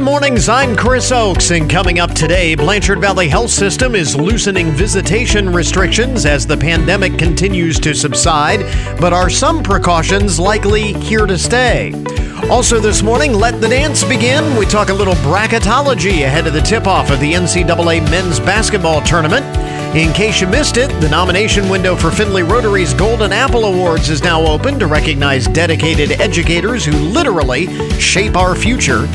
Good mornings, I'm Chris Oakes, and coming up today, Blanchard Valley Health System is loosening visitation restrictions as the pandemic continues to subside, but are some precautions likely here to stay? Also, this morning, let the dance begin. We talk a little bracketology ahead of the tip off of the NCAA men's basketball tournament. In case you missed it, the nomination window for Findlay Rotary's Golden Apple Awards is now open to recognize dedicated educators who literally shape our future.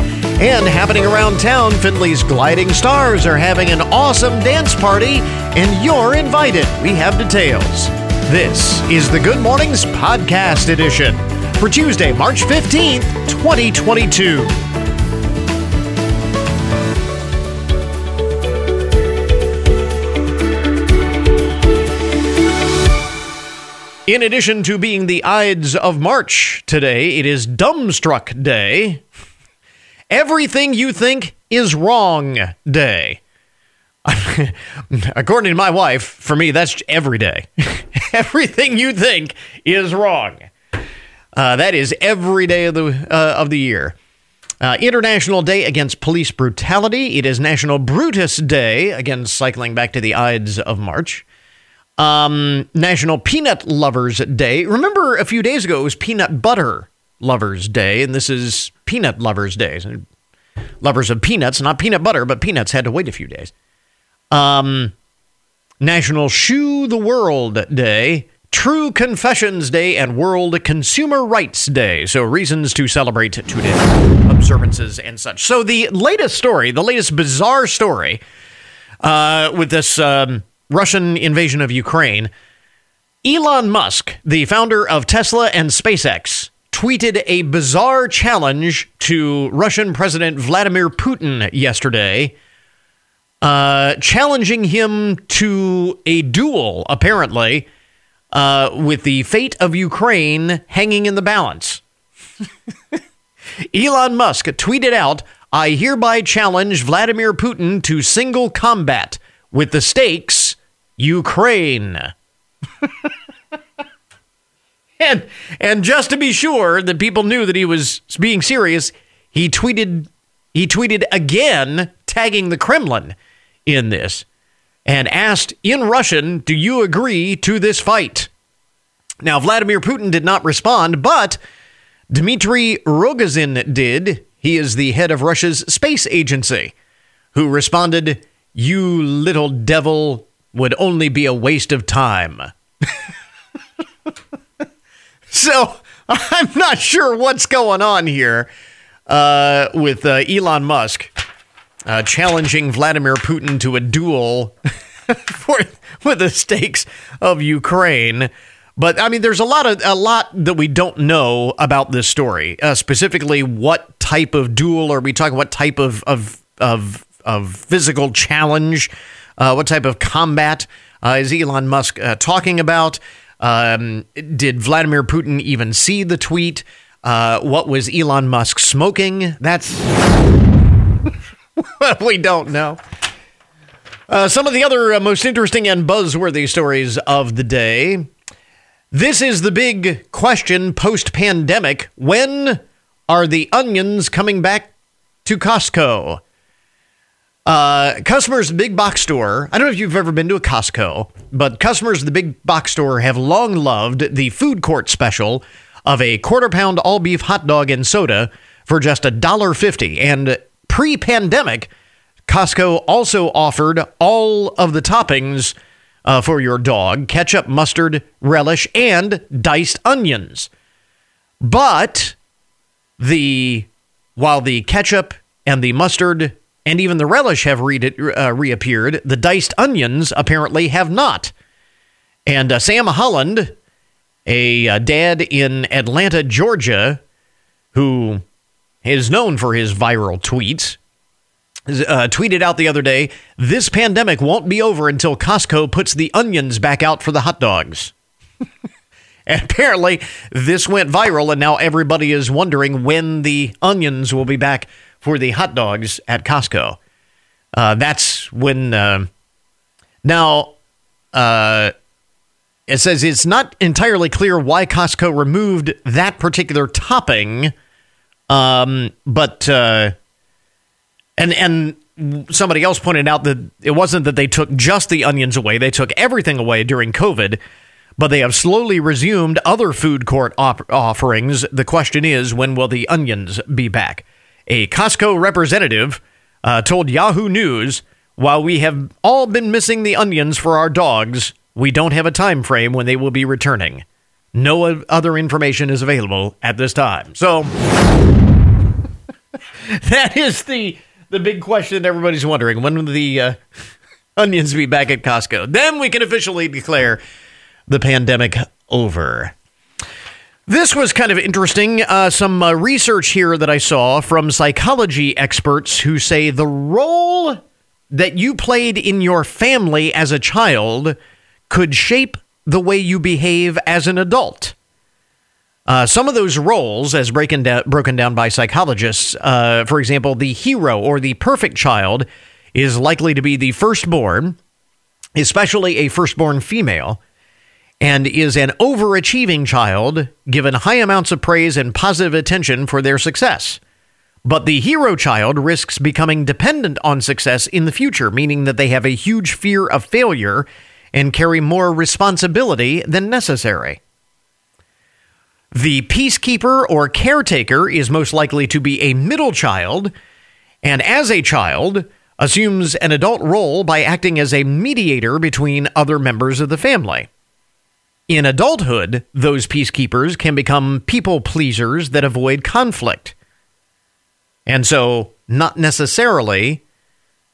And happening around town, Findlay's Gliding Stars are having an awesome dance party, and you're invited. We have details. This is the Good Mornings Podcast Edition for Tuesday, March 15th, 2022. In addition to being the Ides of March today, it is Dumbstruck Day. Everything you think is wrong day. According to my wife, for me, that's every day. Everything you think is wrong. Uh, that is every day of the uh, of the year. Uh, International Day Against Police Brutality. It is National Brutus Day. Again, cycling back to the Ides of March. Um, National Peanut Lovers Day. Remember a few days ago it was Peanut Butter Lovers Day, and this is Peanut Lovers Day. Lovers of peanuts, not peanut butter, but peanuts had to wait a few days. Um, National Shoe the World Day, True Confessions Day, and World Consumer Rights Day. So, reasons to celebrate today, observances and such. So, the latest story, the latest bizarre story uh, with this. Um, Russian invasion of Ukraine, Elon Musk, the founder of Tesla and SpaceX, tweeted a bizarre challenge to Russian President Vladimir Putin yesterday, uh, challenging him to a duel, apparently, uh, with the fate of Ukraine hanging in the balance. Elon Musk tweeted out, I hereby challenge Vladimir Putin to single combat with the stakes Ukraine. and and just to be sure that people knew that he was being serious, he tweeted he tweeted again tagging the Kremlin in this and asked in Russian, "Do you agree to this fight?" Now Vladimir Putin did not respond, but Dmitry Rogozin did. He is the head of Russia's space agency, who responded, "You little devil, would only be a waste of time. so I'm not sure what's going on here uh, with uh, Elon Musk uh, challenging Vladimir Putin to a duel for with the stakes of Ukraine. But I mean, there's a lot of a lot that we don't know about this story. Uh, specifically, what type of duel are we talking? What type of of of, of physical challenge? Uh, what type of combat uh, is Elon Musk uh, talking about? Um, did Vladimir Putin even see the tweet? Uh, what was Elon Musk smoking? That's we don't know. Uh, some of the other uh, most interesting and buzzworthy stories of the day. This is the big question post pandemic. When are the onions coming back to Costco? Uh, customers the big box store. I don't know if you've ever been to a Costco, but customers of the big box store have long loved the food court special of a quarter pound all beef hot dog and soda for just a dollar fifty. And pre-pandemic, Costco also offered all of the toppings uh, for your dog: ketchup, mustard, relish, and diced onions. But the while the ketchup and the mustard and even the relish have re- uh, reappeared. The diced onions apparently have not. And uh, Sam Holland, a uh, dad in Atlanta, Georgia, who is known for his viral tweets, uh, tweeted out the other day this pandemic won't be over until Costco puts the onions back out for the hot dogs. and apparently, this went viral, and now everybody is wondering when the onions will be back for the hot dogs at Costco. Uh, that's when. Uh, now, uh, it says it's not entirely clear why Costco removed that particular topping, um, but uh, And and somebody else pointed out that it wasn't that they took just the onions away; they took everything away during COVID. But they have slowly resumed other food court op- offerings. The question is, when will the onions be back? A Costco representative uh, told Yahoo News, "While we have all been missing the onions for our dogs, we don't have a time frame when they will be returning. No other information is available at this time." So that is the the big question everybody's wondering when will the uh, onions be back at Costco? Then we can officially declare the pandemic over. This was kind of interesting. Uh, some uh, research here that I saw from psychology experts who say the role that you played in your family as a child could shape the way you behave as an adult. Uh, some of those roles, as broken down, broken down by psychologists, uh, for example, the hero or the perfect child is likely to be the firstborn, especially a firstborn female, and is an overachieving child given high amounts of praise and positive attention for their success. But the hero child risks becoming dependent on success in the future, meaning that they have a huge fear of failure and carry more responsibility than necessary. The peacekeeper or caretaker is most likely to be a middle child, and as a child, assumes an adult role by acting as a mediator between other members of the family. In adulthood, those peacekeepers can become people pleasers that avoid conflict. And so, not necessarily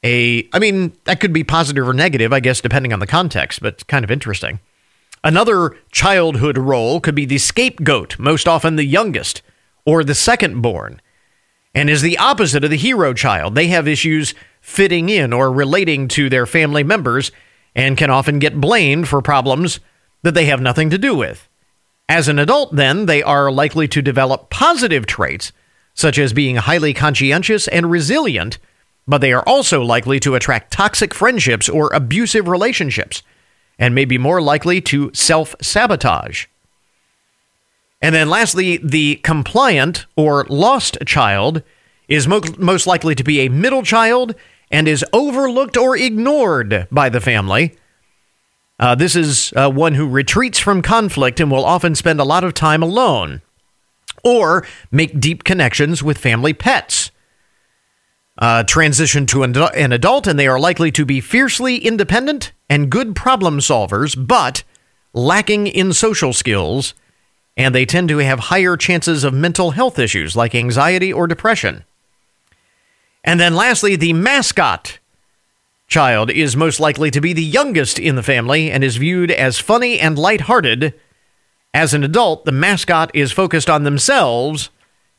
a, I mean, that could be positive or negative, I guess, depending on the context, but it's kind of interesting. Another childhood role could be the scapegoat, most often the youngest, or the second born, and is the opposite of the hero child. They have issues fitting in or relating to their family members and can often get blamed for problems that they have nothing to do with. As an adult, then, they are likely to develop positive traits, such as being highly conscientious and resilient, but they are also likely to attract toxic friendships or abusive relationships and may be more likely to self sabotage. And then lastly, the compliant or lost child is mo- most likely to be a middle child and is overlooked or ignored by the family. Uh, this is uh, one who retreats from conflict and will often spend a lot of time alone or make deep connections with family pets uh, transition to an, an adult, and they are likely to be fiercely independent and good problem solvers, but lacking in social skills, and they tend to have higher chances of mental health issues like anxiety or depression. And then lastly, the mascot child is most likely to be the youngest in the family and is viewed as funny and lighthearted. As an adult, the mascot is focused on themselves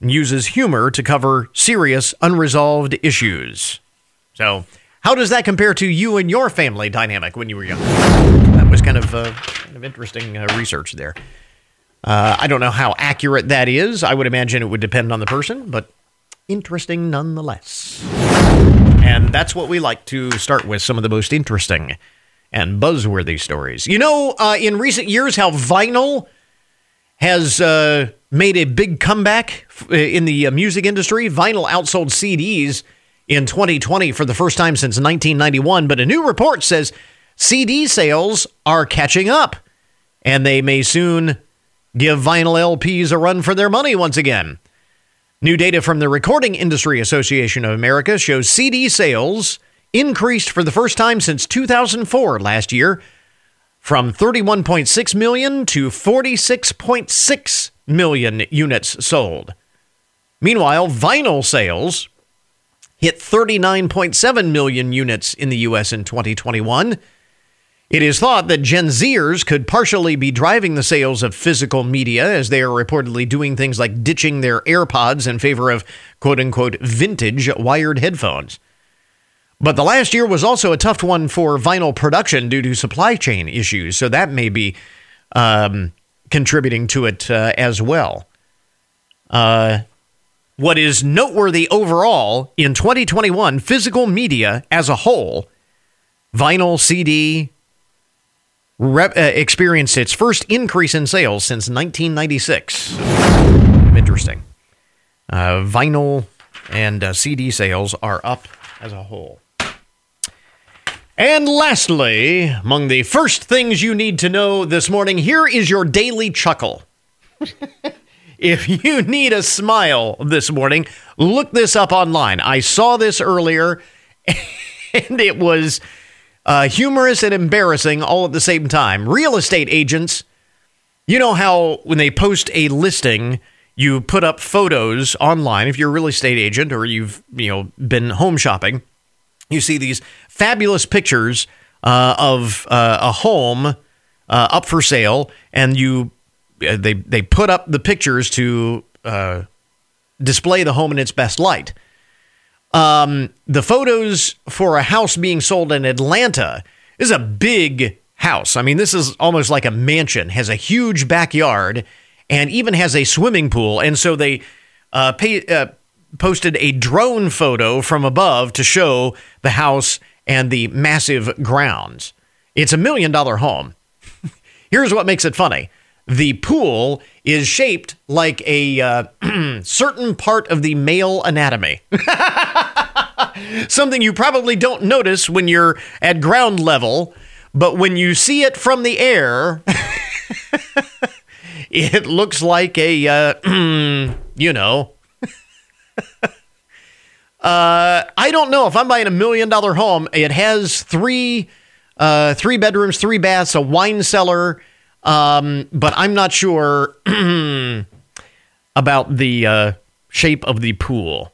and uses humor to cover serious, unresolved issues. So, how does that compare to you and your family dynamic when you were young? That was kind of, uh, kind of interesting uh, research there. Uh, I don't know how accurate that is. I would imagine it would depend on the person, but interesting nonetheless. And that's what we like to start with some of the most interesting and buzzworthy stories. You know, uh, in recent years, how vinyl has uh, made a big comeback uh, in the uh, music industry. Vinyl outsold CDs in 2020 for the first time since 1991, but a new report says CD sales are catching up, and they may soon give vinyl LPs a run for their money once again. New data from the Recording Industry Association of America shows CD sales increased for the first time since 2004 last year from 31.6 million to 46.6 million units sold. Meanwhile, vinyl sales hit 39.7 million units in the US in 2021. It is thought that Gen Zers could partially be driving the sales of physical media as they are reportedly doing things like ditching their AirPods in favor of quote unquote vintage wired headphones. But the last year was also a tough one for vinyl production due to supply chain issues, so that may be um, contributing to it uh, as well. Uh, what is noteworthy overall in 2021, physical media as a whole, vinyl, CD, uh, experienced its first increase in sales since 1996. Interesting. Uh, vinyl and uh, CD sales are up as a whole. And lastly, among the first things you need to know this morning, here is your daily chuckle. if you need a smile this morning, look this up online. I saw this earlier, and it was uh, humorous and embarrassing all at the same time. Real estate agents, you know how when they post a listing, you put up photos online if you're a real estate agent or you've you know been home shopping you see these fabulous pictures uh, of uh, a home uh, up for sale, and you uh, they they put up the pictures to uh, display the home in its best light. Um, the photos for a house being sold in Atlanta is a big house. I mean, this is almost like a mansion. Has a huge backyard and even has a swimming pool. And so they uh, pay, uh, posted a drone photo from above to show the house and the massive grounds. It's a million dollar home. Here's what makes it funny the pool is shaped like a uh, certain part of the male anatomy. Something you probably don't notice when you're at ground level, but when you see it from the air, it looks like a, uh, you know, uh, I don't know if I'm buying a million dollar home. It has three, uh, three bedrooms, three baths, a wine cellar, um, but I'm not sure about the uh, shape of the pool.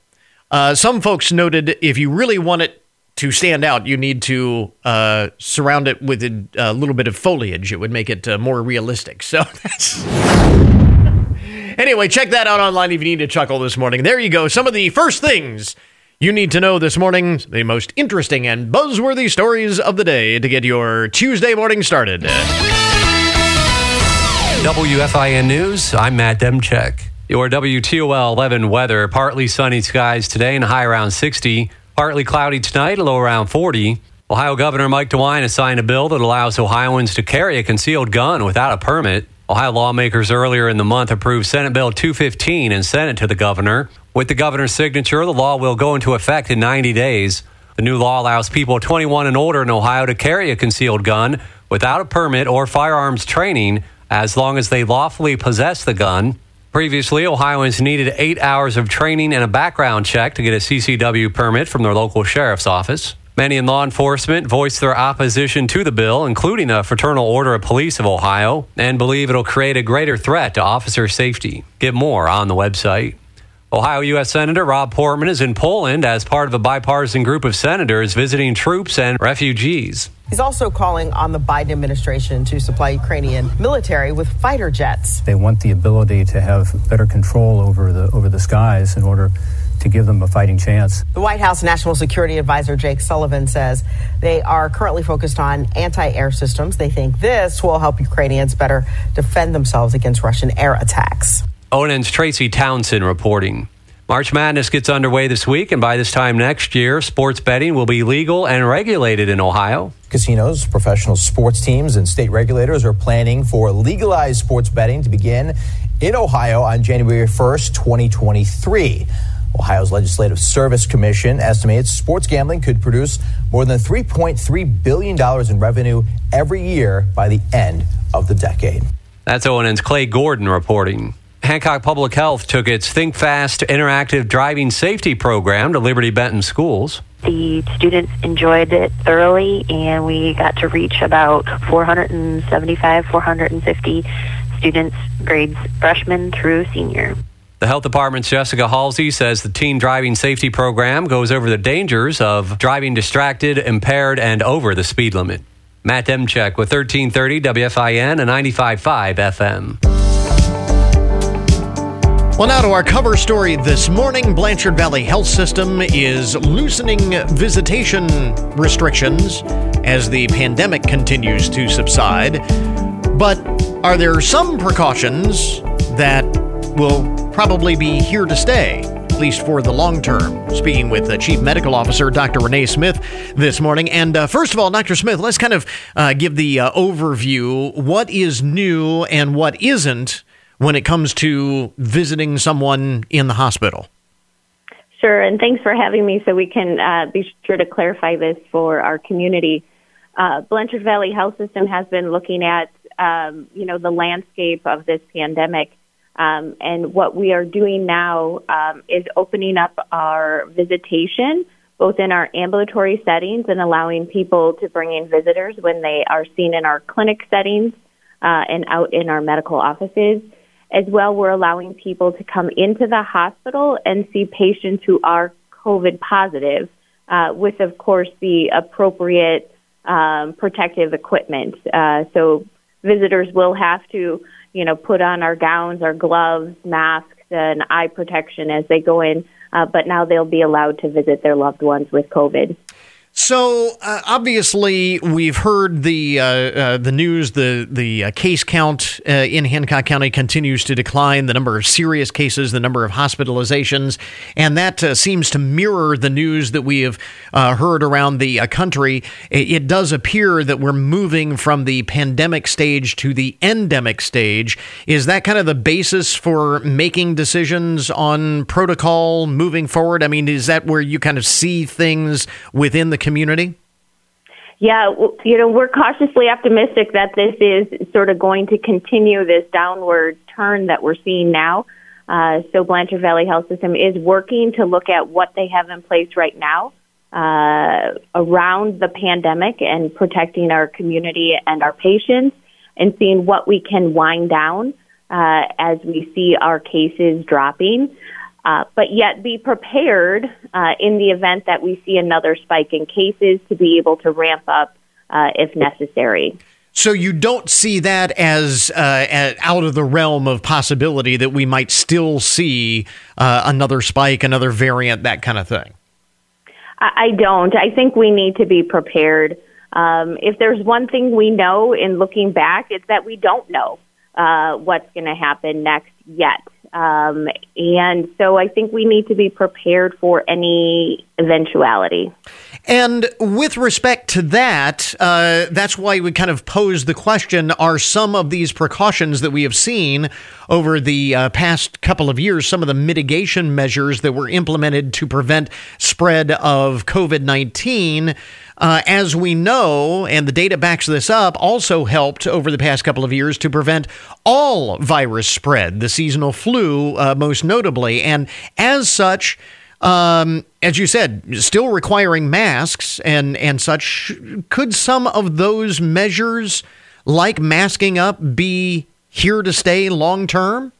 Uh, some folks noted if you really want it to stand out, you need to uh, surround it with a, a, little bit of foliage. It would make it uh, more realistic. So that's. anyway, check that out online if you need to chuckle this morning. There you go. Some of the first things you need to know this morning the most interesting and buzzworthy stories of the day to get your Tuesday morning started. WFIN News, I'm Matt Demchek. Your WTOL 11 weather partly sunny skies today and high around 60, partly cloudy tonight, low around 40. Ohio Governor Mike DeWine has signed a bill that allows Ohioans to carry a concealed gun without a permit. Ohio lawmakers earlier in the month approved Senate Bill 215 and sent it to the governor. With the governor's signature, the law will go into effect in 90 days. The new law allows people 21 and older in Ohio to carry a concealed gun without a permit or firearms training as long as they lawfully possess the gun. Previously, Ohioans needed eight hours of training and a background check to get a CCW permit from their local sheriff's office. Many in law enforcement voiced their opposition to the bill, including the Fraternal Order of Police of Ohio, and believe it'll create a greater threat to officer safety. Get more on the website. Ohio U.S. Senator Rob Portman is in Poland as part of a bipartisan group of senators visiting troops and refugees. He's also calling on the Biden administration to supply Ukrainian military with fighter jets. They want the ability to have better control over the over the skies in order to give them a fighting chance. The White House National Security Advisor Jake Sullivan says they are currently focused on anti-air systems. They think this will help Ukrainians better defend themselves against Russian air attacks. ONN's Tracy Townsend reporting. March Madness gets underway this week, and by this time next year, sports betting will be legal and regulated in Ohio. Casinos, professional sports teams, and state regulators are planning for legalized sports betting to begin in Ohio on January 1st, 2023. Ohio's Legislative Service Commission estimates sports gambling could produce more than $3.3 billion in revenue every year by the end of the decade. That's ONN's Clay Gordon reporting. Hancock Public Health took its Think Fast interactive driving safety program to Liberty Benton schools. The students enjoyed it thoroughly, and we got to reach about 475, 450 students, grades freshman through senior. The health department's Jessica Halsey says the teen driving safety program goes over the dangers of driving distracted, impaired, and over the speed limit. Matt Demchek with 1330 WFIN and 95.5 FM. Well, now to our cover story this morning. Blanchard Valley Health System is loosening visitation restrictions as the pandemic continues to subside. But are there some precautions that will probably be here to stay? at least for the long term. Speaking with the Chief Medical Officer, Dr. Renee Smith, this morning. And uh, first of all, Dr. Smith, let's kind of uh, give the uh, overview. What is new and what isn't when it comes to visiting someone in the hospital? Sure, and thanks for having me so we can uh, be sure to clarify this for our community. Uh, Blanchard Valley Health System has been looking at, um, you know, the landscape of this pandemic. Um, and what we are doing now um, is opening up our visitation, both in our ambulatory settings and allowing people to bring in visitors when they are seen in our clinic settings uh, and out in our medical offices. As well, we're allowing people to come into the hospital and see patients who are COVID positive, uh, with, of course, the appropriate um, protective equipment. Uh, so visitors will have to, you know, put on our gowns, our gloves, masks, and eye protection as they go in. Uh, but now they'll be allowed to visit their loved ones with COVID. So uh, obviously, we've heard the uh, uh, the news. The the uh, case count uh, in Hancock County continues to decline. The number of serious cases, the number of hospitalizations, and that uh, seems to mirror the news that we have heard around the country. It, it, does appear that we're moving from the pandemic stage to the endemic stage. Is that kind of the basis for making decisions on protocol moving forward? I mean, is that where you kind of see things within the community? Yeah, you know, we're cautiously optimistic that this is sort of going to continue this downward turn that we're seeing now. Uh, so Blanchard Valley Health System is working to look at what they have in place right now uh, around the pandemic and protecting our community and our patients and seeing what we can wind down uh, as we see our cases dropping uh, but yet be prepared uh, in the event that we see another spike in cases to be able to ramp up uh, if necessary. So you don't see that as uh, out of the realm of possibility that we might still see uh, another spike, another variant, that kind of thing. I don't. I think we need to be prepared. Um, if there's one thing we know in looking back, it's that we don't know uh, what's going to happen next yet. Um, and so I think we need to be prepared for any eventuality. And with respect to that, uh, that's why we kind of pose the question are some of these precautions that we have seen over the uh, past couple of years, some of the mitigation measures that were implemented to prevent spread of COVID 19? uh, as we know, and the data backs this up, also helped over the past couple of years to prevent all virus spread, the seasonal flu uh, most notably. And as such, um, as you said, still requiring masks and, and such, could some of those measures, like masking up, be here to stay long term?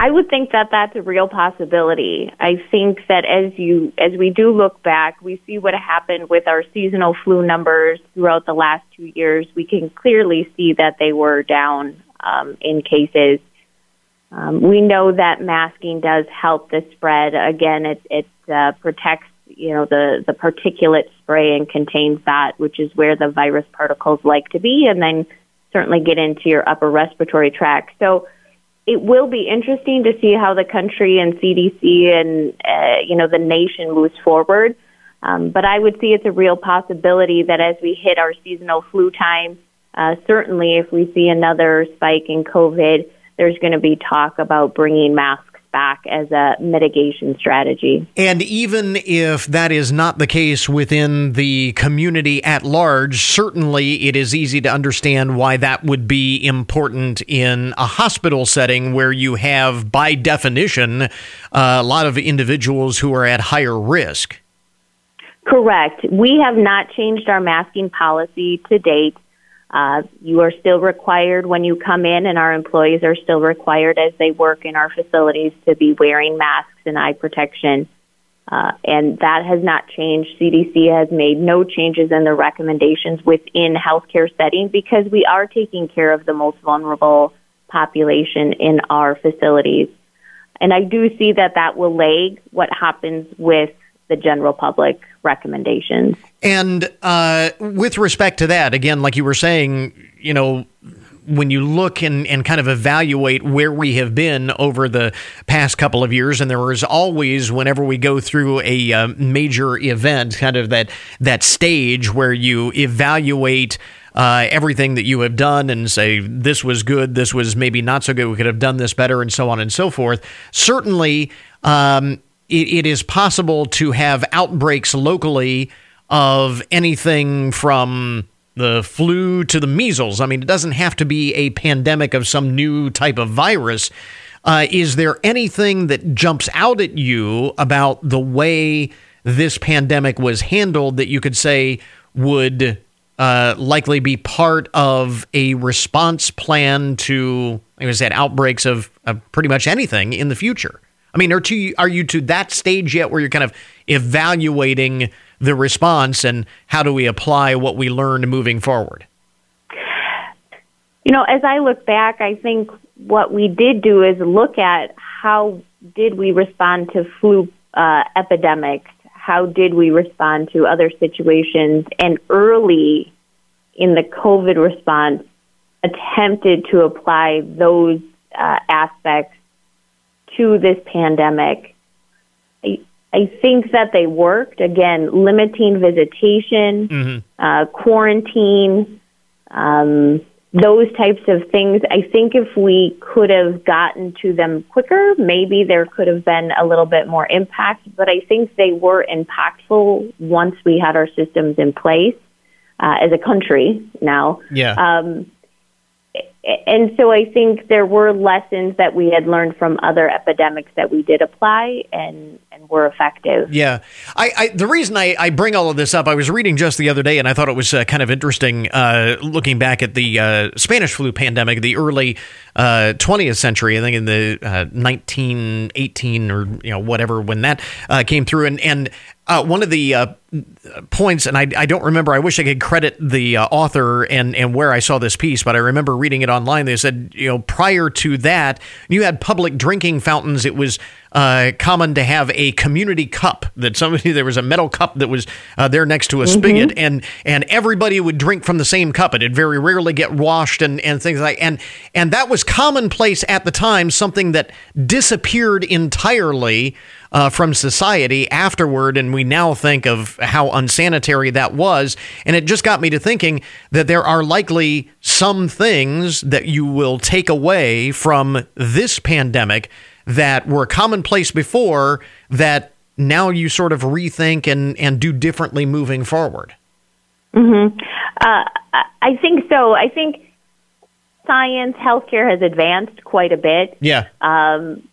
I would think that that's a real possibility. I think that as you as we do look back, we see what happened with our seasonal flu numbers throughout the last two years. We can clearly see that they were down um, in cases. Um, we know that masking does help the spread. Again, it it uh, protects you know the the particulate spray and contains that, which is where the virus particles like to be, and then certainly get into your upper respiratory tract. So it will be interesting to see how the country and CDC and uh, you know the nation moves forward. Um, but I would see it's a real possibility that as we hit our seasonal flu time, uh, certainly if we see another spike in COVID, there's going to be talk about bringing masks back as a mitigation strategy. And even if that is not the case within the community at large, certainly it is easy to understand why that would be important in a hospital setting where you have, by definition, uh, a lot of individuals who are at higher risk. Correct. We have not changed our masking policy to date. Uh, you are still required when you come in, and our employees are still required as they work in our facilities to be wearing masks and eye protection. Uh, and that has not changed. CDC has made no changes in the recommendations within healthcare settings because we are taking care of the most vulnerable population in our facilities. And I do see that that will lag what happens with the general public recommendations. And uh, with respect to that, again, like you were saying, you know, when you look and, and kind of evaluate where we have been over the past couple of years, and there is always, whenever we go through a uh, major event, kind of that that stage where you evaluate uh, everything that you have done and say this was good, this was maybe not so good, we could have done this better, and so on and so forth. Certainly, um, it, it is possible to have outbreaks locally of anything from the flu to the measles. I mean, it doesn't have to be a pandemic of some new type of virus. Uh, is there anything that jumps out at you about the way this pandemic was handled that you could say would uh, likely be part of a response plan to, like I said, outbreaks of, of pretty much anything in the future? I mean, are, to, are you to that stage yet where you're kind of evaluating the response and how do we apply what we learned moving forward? You know, as I look back, I think what we did do is look at how did we respond to flu uh, epidemics how did we respond to other situations, and early in the COVID response, attempted to apply those uh, aspects to this pandemic. I, think that they worked. Again, limiting visitation, mm-hmm. uh, quarantine, um, those types of things. I think if we could have gotten to them quicker, maybe there could have been a little bit more impact. But I think they were impactful once we had our systems in place uh, as a country now. Yeah. Um, and so I think there were lessons that we had learned from other epidemics that we did apply and, and were effective. Yeah. I, I the reason I, I bring all of this up, I was reading just the other day and I thought it was uh, kind of interesting uh, looking back at the uh, Spanish flu pandemic, the early 20th uh, century, I think in the 1918 uh, or you know whatever when that uh, came through. And, and one of the points, and I, I don't remember. I wish I could credit the uh, author and and where I saw this piece, but I remember reading it online. They said, you know, prior to that, you had public drinking fountains. It was uh, common to have a community cup that somebody there was a metal cup that was uh, there next to a mm-hmm. spigot, and and everybody would drink from the same cup. It would very rarely get washed and and things like and and that was commonplace at the time. Something that disappeared entirely uh, from society afterward, and we now think of how unsanitary that was. And it just got me to thinking that there are likely some things that you will take away from this pandemic that were commonplace before that now you sort of rethink and, and do differently moving forward. Mm-hmm. Uh, I think so. I think science, healthcare has advanced quite a bit. Yeah. Um,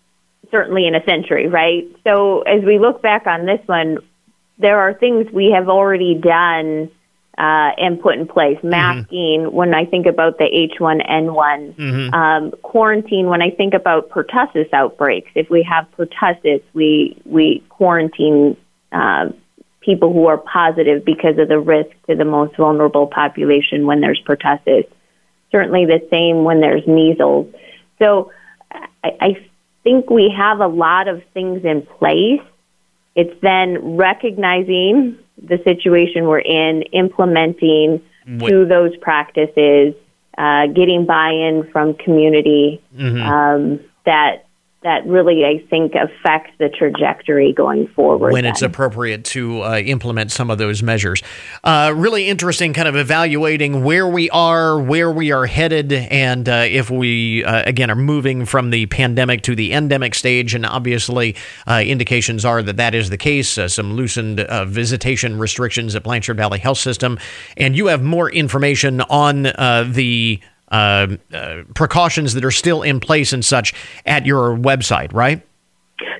certainly in a century, right? So as we look back on this one, there are things we have already done uh, and put in place. Mm-hmm. Masking, mm-hmm. when I think about the H1N1, mm-hmm. um, quarantine, when I think about pertussis outbreaks. If we have pertussis, we we quarantine uh, people who are positive because of the risk to the most vulnerable population when there's pertussis. Certainly, the same when there's measles. So, I, I think we have a lot of things in place. It's then recognizing the situation we're in, implementing what? to those practices, uh, getting buy-in from community mm-hmm. um, that that really, I think, affects the trajectory going forward. When then. it's appropriate to uh, implement some of those measures. Uh, really interesting, kind of evaluating where we are, where we are headed, and uh, if we, uh, again, are moving from the pandemic to the endemic stage. And obviously, uh, indications are that that is the case. Uh, some loosened visitation restrictions at Blanchard Valley Health System. And you have more information on the uh, uh, precautions that are still in place and such at your website, right?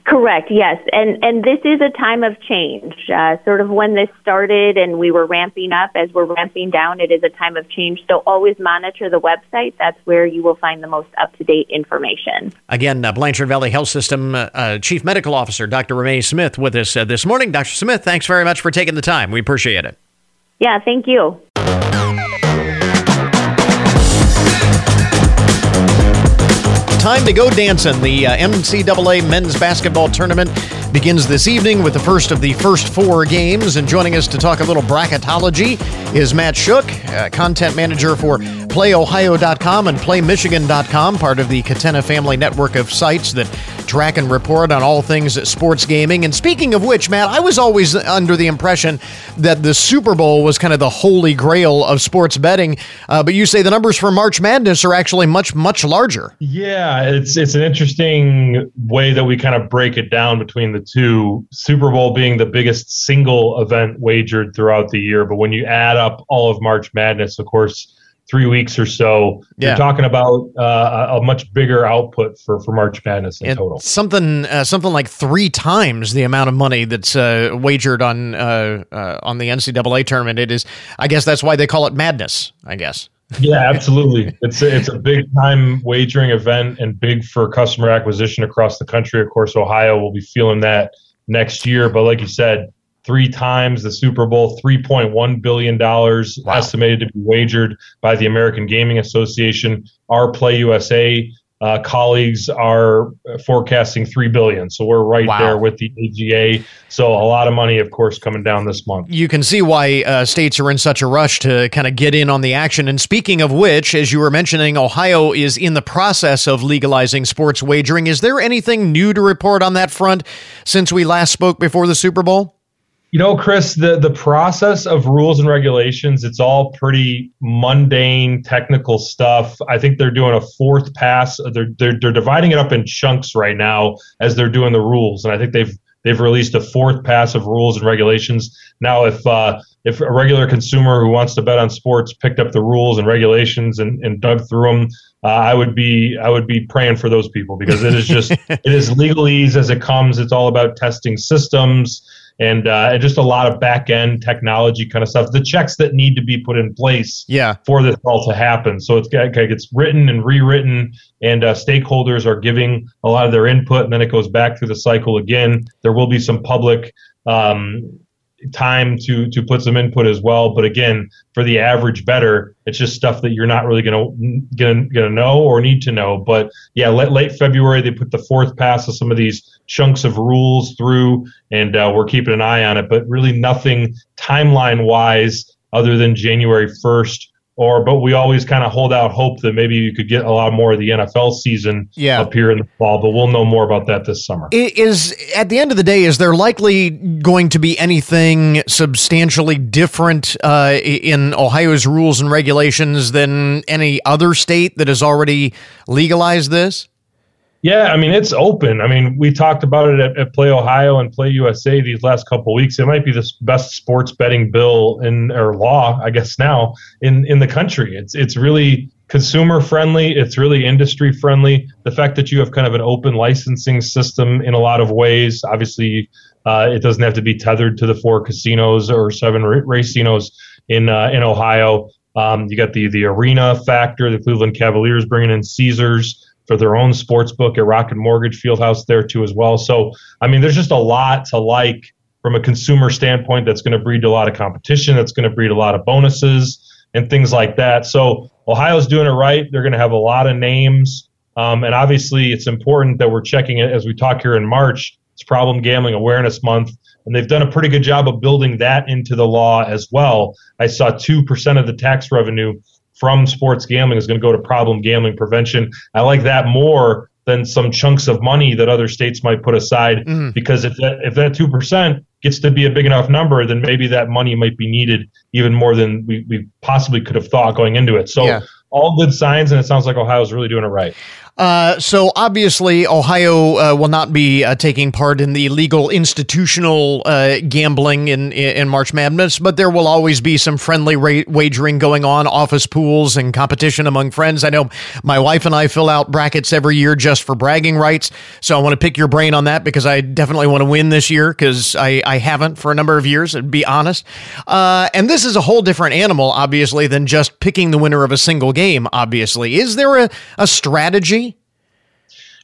Correct. Yes, and and this is a time of change. Uh, sort of when this started, and we were ramping up as we're ramping down. It is a time of change. So always monitor the website. That's where you will find the most up to date information. Again, uh, Blanchard Valley Health System uh, uh Chief Medical Officer Dr. Renee Smith with us uh, this morning. Dr. Smith, thanks very much for taking the time. We appreciate it. Yeah, thank you. Time to go dancing. The uh, NCAA men's basketball tournament begins this evening with the first of the first four games. And joining us to talk a little bracketology is Matt Shook, uh, content manager for PlayOhio.com and PlayMichigan.com, part of the Catena family network of sites that track and report on all things sports gaming. And speaking of which, Matt, I was always under the impression that the Super Bowl was kind of the holy grail of sports betting, uh, but you say the numbers for March Madness are actually much, much larger. Yeah, it's it's an interesting way that we kind of break it down between the two. Super Bowl being the biggest single event wagered throughout the year, but when you add up all of March Madness, of course three weeks or so. Yeah. You're talking about uh, a much bigger output for, for March Madness in total. Something uh, something like three times the amount of money that's uh, wagered on uh, uh, on the NCAA tournament. It is, I guess that's why they call it madness. I guess. Yeah, absolutely. It's a, it's a big time wagering event and big for customer acquisition across the country. Of course, Ohio will be feeling that next year. But like you said, three times the Super Bowl, $3.1 billion wow. estimated to be wagered by the American Gaming Association. Our Play USA uh, colleagues are forecasting three billion, so we're right wow. there with the AGA. So a lot of money, of course, coming down this month. You can see why uh, states are in such a rush to kind of get in on the action. And speaking of which, as you were mentioning, Ohio is in the process of legalizing sports wagering. Is there anything new to report on that front since we last spoke before the Super Bowl? You know, Chris, the, the process of rules and regulations, it's all pretty mundane, technical stuff. I think they're doing a fourth pass. They're, they're, they're dividing it up in chunks right now as they're doing the rules. And I think they've they've released a fourth pass of rules and regulations. Now, if uh, if a regular consumer who wants to bet on sports picked up the rules and regulations and, and dug through them, uh, I would be I would be praying for those people because it is just it is legalese as it comes. It's all about testing systems and uh, and just a lot of back end technology kind of stuff. The checks that need to be put in place yeah. for this all to happen. So it's it gets written and rewritten, and uh, stakeholders are giving a lot of their input, and then it goes back through the cycle again. There will be some public um, time to to put some input as well. But again, for the average bettor, it's just stuff that you're not really gonna gonna gonna know or need to know. But yeah, late, late February they put the fourth pass of some of these chunks of rules through, and uh, we're keeping an eye on it. But really, nothing timeline wise other than January first or but we always kind of hold out hope that maybe you could get a lot more of the NFL season yeah. up here in the fall. But we'll know more about that this summer. Is at the end of the day, is there likely going to be anything substantially different uh, in Ohio's rules and regulations than any other state that has already legalized this? Yeah, I mean it's open. I mean we talked about it at, at Play Ohio and Play USA these last couple weeks. It might be the best sports betting bill in or law, I guess now in in the country. It's it's really consumer friendly. It's really industry friendly. The fact that you have kind of an open licensing system in a lot of ways. Obviously, uh, it doesn't have to be tethered to the four casinos or seven racinos in uh, in Ohio. Um, you got the the arena factor. The Cleveland Cavaliers bringing in Caesars for their own sports book at Rocket Mortgage Fieldhouse there too as well. So I mean, there's just a lot to like from a consumer standpoint. That's going to breed a lot of competition. That's going to breed a lot of bonuses and things like that. So Ohio's doing it right. They're going to have a lot of names, um, and obviously it's important that we're checking it as we talk here in March. It's Problem Gambling Awareness Month. And they've done a pretty good job of building that into the law as well. I saw 2% of the tax revenue from sports gambling is going to go to problem gambling prevention. I like that more than some chunks of money that other states might put aside mm. because if that if that two percent gets to be a big enough number, then maybe that money might be needed even more than we, we possibly could have thought going into it. So yeah. all good signs, and it sounds like Ohio's really doing it right. Uh, so obviously, Ohio uh, will not be uh, taking part in the legal institutional uh, gambling in in March Madness, but there will always be some friendly ra- wagering going on, office pools and competition among friends. I know my wife and I fill out brackets every year just for bragging rights, so I want to pick your brain on that because I definitely want to win this year because I, I haven't for a number of years. To be honest, uh, and this is a whole different animal, obviously, than just picking the winner of a single game. Obviously, is there a, a strategy?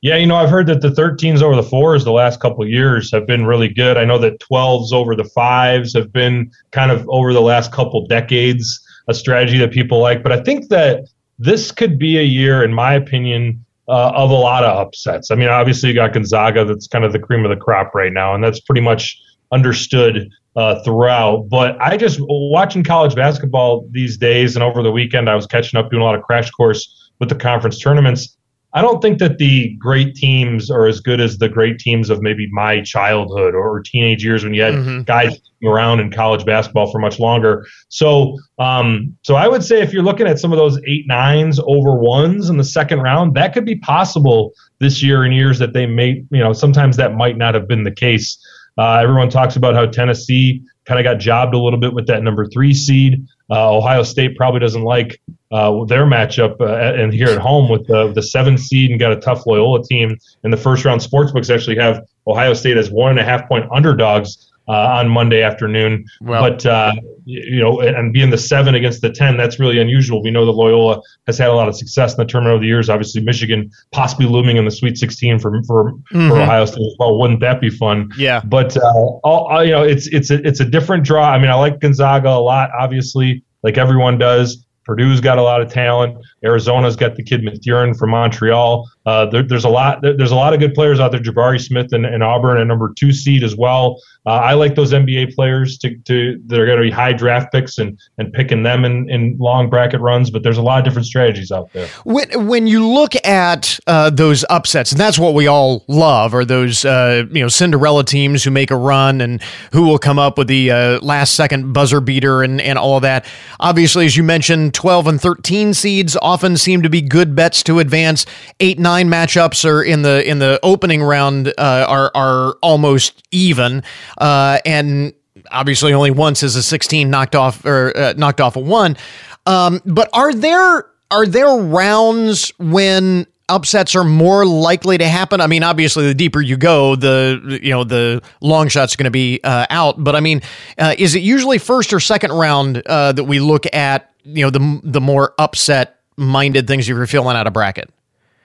Yeah, you know, I've heard that the 13s over the fours the last couple years have been really good. I know that 12s over the fives have been kind of over the last couple decades a strategy that people like. But I think that this could be a year, in my opinion, uh, of a lot of upsets. I mean, obviously you got Gonzaga, that's kind of the cream of the crop right now, and that's pretty much understood uh, throughout. But I just watching college basketball these days and over the weekend, I was catching up doing a lot of crash course with the conference tournaments. I don't think that the great teams are as good as the great teams of maybe my childhood or teenage years when you had mm-hmm. guys around in college basketball for much longer. So, um, so I would say if you're looking at some of those eight nines over ones in the second round, that could be possible this year in years that they may, you know, sometimes that might not have been the case. Uh, everyone talks about how Tennessee kind of got jobbed a little bit with that number three seed. Uh, Ohio State probably doesn't like uh, their matchup uh, and here at home with the the seven seed and got a tough Loyola team in the first round. Sportsbooks actually have Ohio State as one and a half point underdogs uh, on Monday afternoon. Well, but uh, you know, and being the seven against the ten, that's really unusual. We know that Loyola has had a lot of success in the tournament over the years. Obviously, Michigan possibly looming in the Sweet 16 for for, mm-hmm. for Ohio State as well. Wouldn't that be fun? Yeah. But uh, all, you know, it's it's a, it's a different draw. I mean, I like Gonzaga a lot, obviously, like everyone does. Purdue's got a lot of talent. Arizona's got the kid Mathurin from Montreal. Uh, there, there's a lot. There, there's a lot of good players out there. Jabari Smith and, and Auburn, a number two seed as well. Uh, I like those NBA players to, to that are going to be high draft picks and and picking them in, in long bracket runs. But there's a lot of different strategies out there. When when you look at uh, those upsets, and that's what we all love, are those uh, you know Cinderella teams who make a run and who will come up with the uh, last second buzzer beater and and all of that. Obviously, as you mentioned, 12 and 13 seeds often seem to be good bets to advance. Eight nine matchups are in the in the opening round uh, are are almost even. Uh, and obviously only once is a 16 knocked off or uh, knocked off a one. Um, but are there are there rounds when upsets are more likely to happen? I mean, obviously, the deeper you go, the you know the long shot's going to be uh, out. But I mean, uh, is it usually first or second round uh, that we look at? You know, the the more upset minded things if you're feeling out of bracket.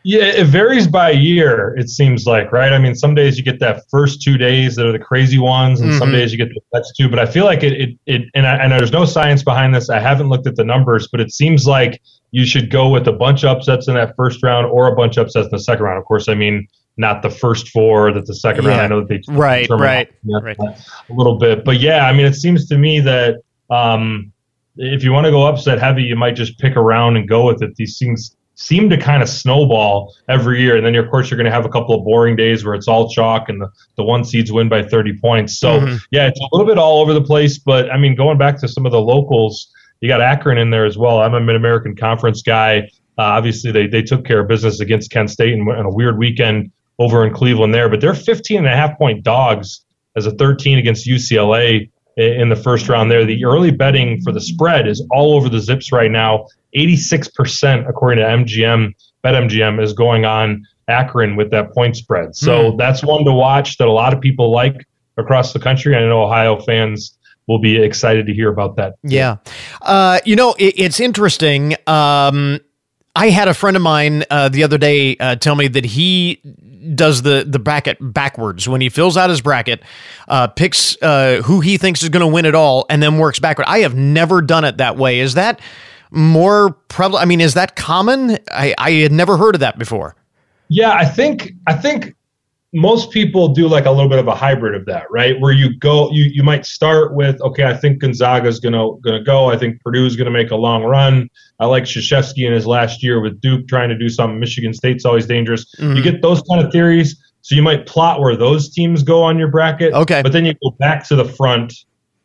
Yeah, it varies by year. It seems like, right? I mean, some days you get that first two days that are the crazy ones, and mm-hmm. some days you get the next two. But I feel like it, it, it and, I, and there's no science behind this. I haven't looked at the numbers, but it seems like you should go with a bunch of upsets in that first round or a bunch of upsets in the second round. Of course, I mean not the first four that the second yeah. round. I know that they right, right, right, a little bit, but yeah, I mean, it seems to me that um, if you want to go upset heavy, you might just pick around and go with it. These things seem to kind of snowball every year. And then, of course, you're going to have a couple of boring days where it's all chalk and the, the one seeds win by 30 points. So, mm-hmm. yeah, it's a little bit all over the place. But I mean, going back to some of the locals, you got Akron in there as well. I'm a Mid American Conference guy. Uh, obviously, they, they took care of business against Kent State in a weird weekend over in Cleveland there. But they're 15 and a half point dogs as a 13 against UCLA in the first round there. The early betting for the spread is all over the zips right now. 86% according to MGM, BetMGM is going on Akron with that point spread. So mm. that's one to watch that a lot of people like across the country. I know Ohio fans will be excited to hear about that. Yeah. Uh, you know, it, it's interesting. Um, I had a friend of mine uh, the other day uh, tell me that he does the the bracket backwards when he fills out his bracket, uh, picks uh, who he thinks is going to win it all, and then works backward. I have never done it that way. Is that more prevalent? I mean, is that common? I, I had never heard of that before. Yeah, I think I think most people do like a little bit of a hybrid of that, right? Where you go, you you might start with, okay, I think Gonzaga's gonna gonna go. I think Purdue's gonna make a long run. I like Krzyzewski in his last year with Duke trying to do something. Michigan State's always dangerous. Mm-hmm. You get those kind of theories, so you might plot where those teams go on your bracket. Okay, but then you go back to the front,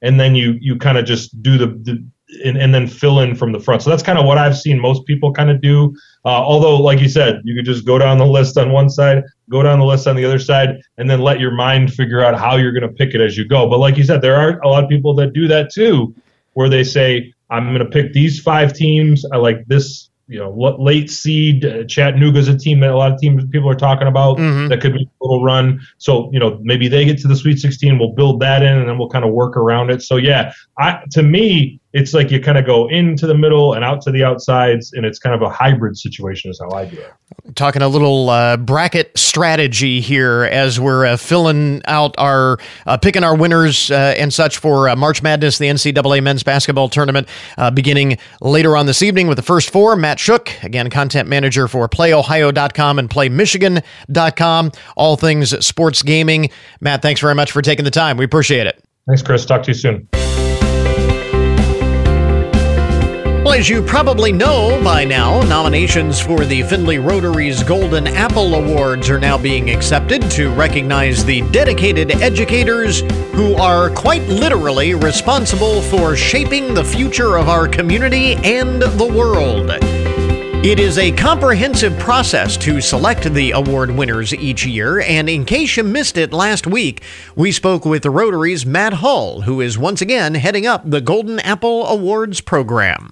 and then you you kind of just do the, the and, and, then fill in from the front. So that's kind of what I've seen most people kind of do. Uh, although, like you said, you could just go down the list on one side, go down the list on the other side, and then let your mind figure out how you're going to pick it as you go. But like you said, there are a lot of people that do that too, where they say, I'm going to pick these five teams. I like this you know late seed uh, Chattanooga's a team that a lot of teams people are talking about mm-hmm. that could be a little run. So you know maybe they get to the Sweet 16, we'll build that in, and then we'll kind of work around it. So yeah, I to me it's like you kind of go into the middle and out to the outsides, and it's kind of a hybrid situation, is how I do it. Talking a little uh, bracket strategy here as we're uh, filling out our uh, picking our winners uh, and such for uh, March Madness, the NCAA men's basketball tournament, uh, beginning later on this evening with the first four. Matt Shook, again, content manager for PlayOhio.com and PlayMichigan.com. All things sports gaming. Matt, thanks very much for taking the time. We appreciate it. Thanks, Chris. Talk to you soon. Well, as you probably know by now, nominations for the Findlay Rotary's Golden Apple Awards are now being accepted to recognize the dedicated educators who are quite literally responsible for shaping the future of our community and the world. It is a comprehensive process to select the award winners each year, and in case you missed it last week, we spoke with the Rotary's Matt Hull, who is once again heading up the Golden Apple Awards program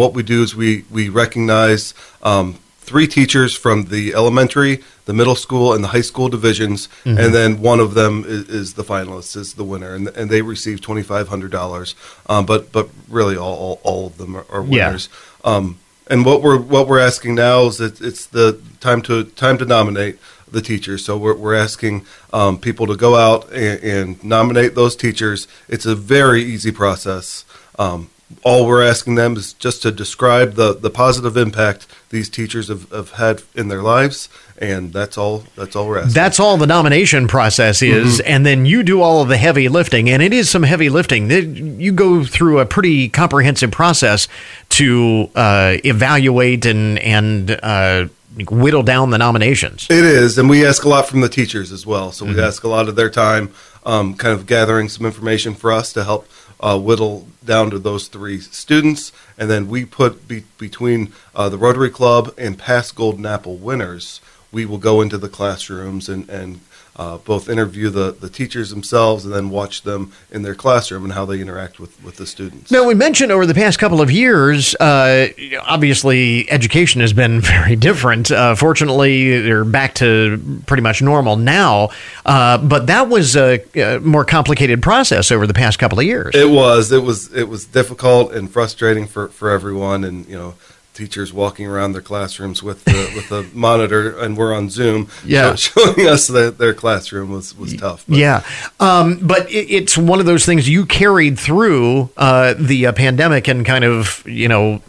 what we do is we we recognize um, three teachers from the elementary, the middle school, and the high school divisions, mm-hmm. and then one of them is, is, the finalist, is the winner, and, and they receive twenty five hundred dollars. Um, but but really, all, all, all of them are, are winners. Yeah. Um, and what we're what we're asking now is that it's the time to time to nominate the teachers. So we're, we're asking um, people to go out and, and, nominate those teachers. It's a very easy process. Um, all we're asking them is just to describe the, the positive impact these teachers have, have had in their lives and that's all that's all we're asking. That's all the nomination process is mm-hmm. and then you do all of the heavy lifting and it is some heavy lifting. You go through a pretty comprehensive process to uh, evaluate and and uh, whittle down the nominations. It is, and we ask a lot from the teachers as well. So we mm-hmm. ask a lot of their time, um, kind of gathering some information for us to help uh, whittle down to those three students, and then we put be- between uh, the Rotary Club and past Golden Apple winners. We will go into the classrooms and, and uh, both interview the, the teachers themselves and then watch them in their classroom and how they interact with, with the students. Now, we mentioned over the past couple of years, uh, obviously, education has been very different. Uh, fortunately, they're back to pretty much normal now, uh, but that was a, a, more complicated process over the past couple of years. It was. It was. It was difficult and frustrating for, for everyone, and you know teachers walking around their classrooms with the, with a monitor, and we're on Zoom. Yeah, showing us that their classroom was was tough. But. Yeah, um, but it, it's one of those things you carried through uh, the uh, pandemic and kind of you know.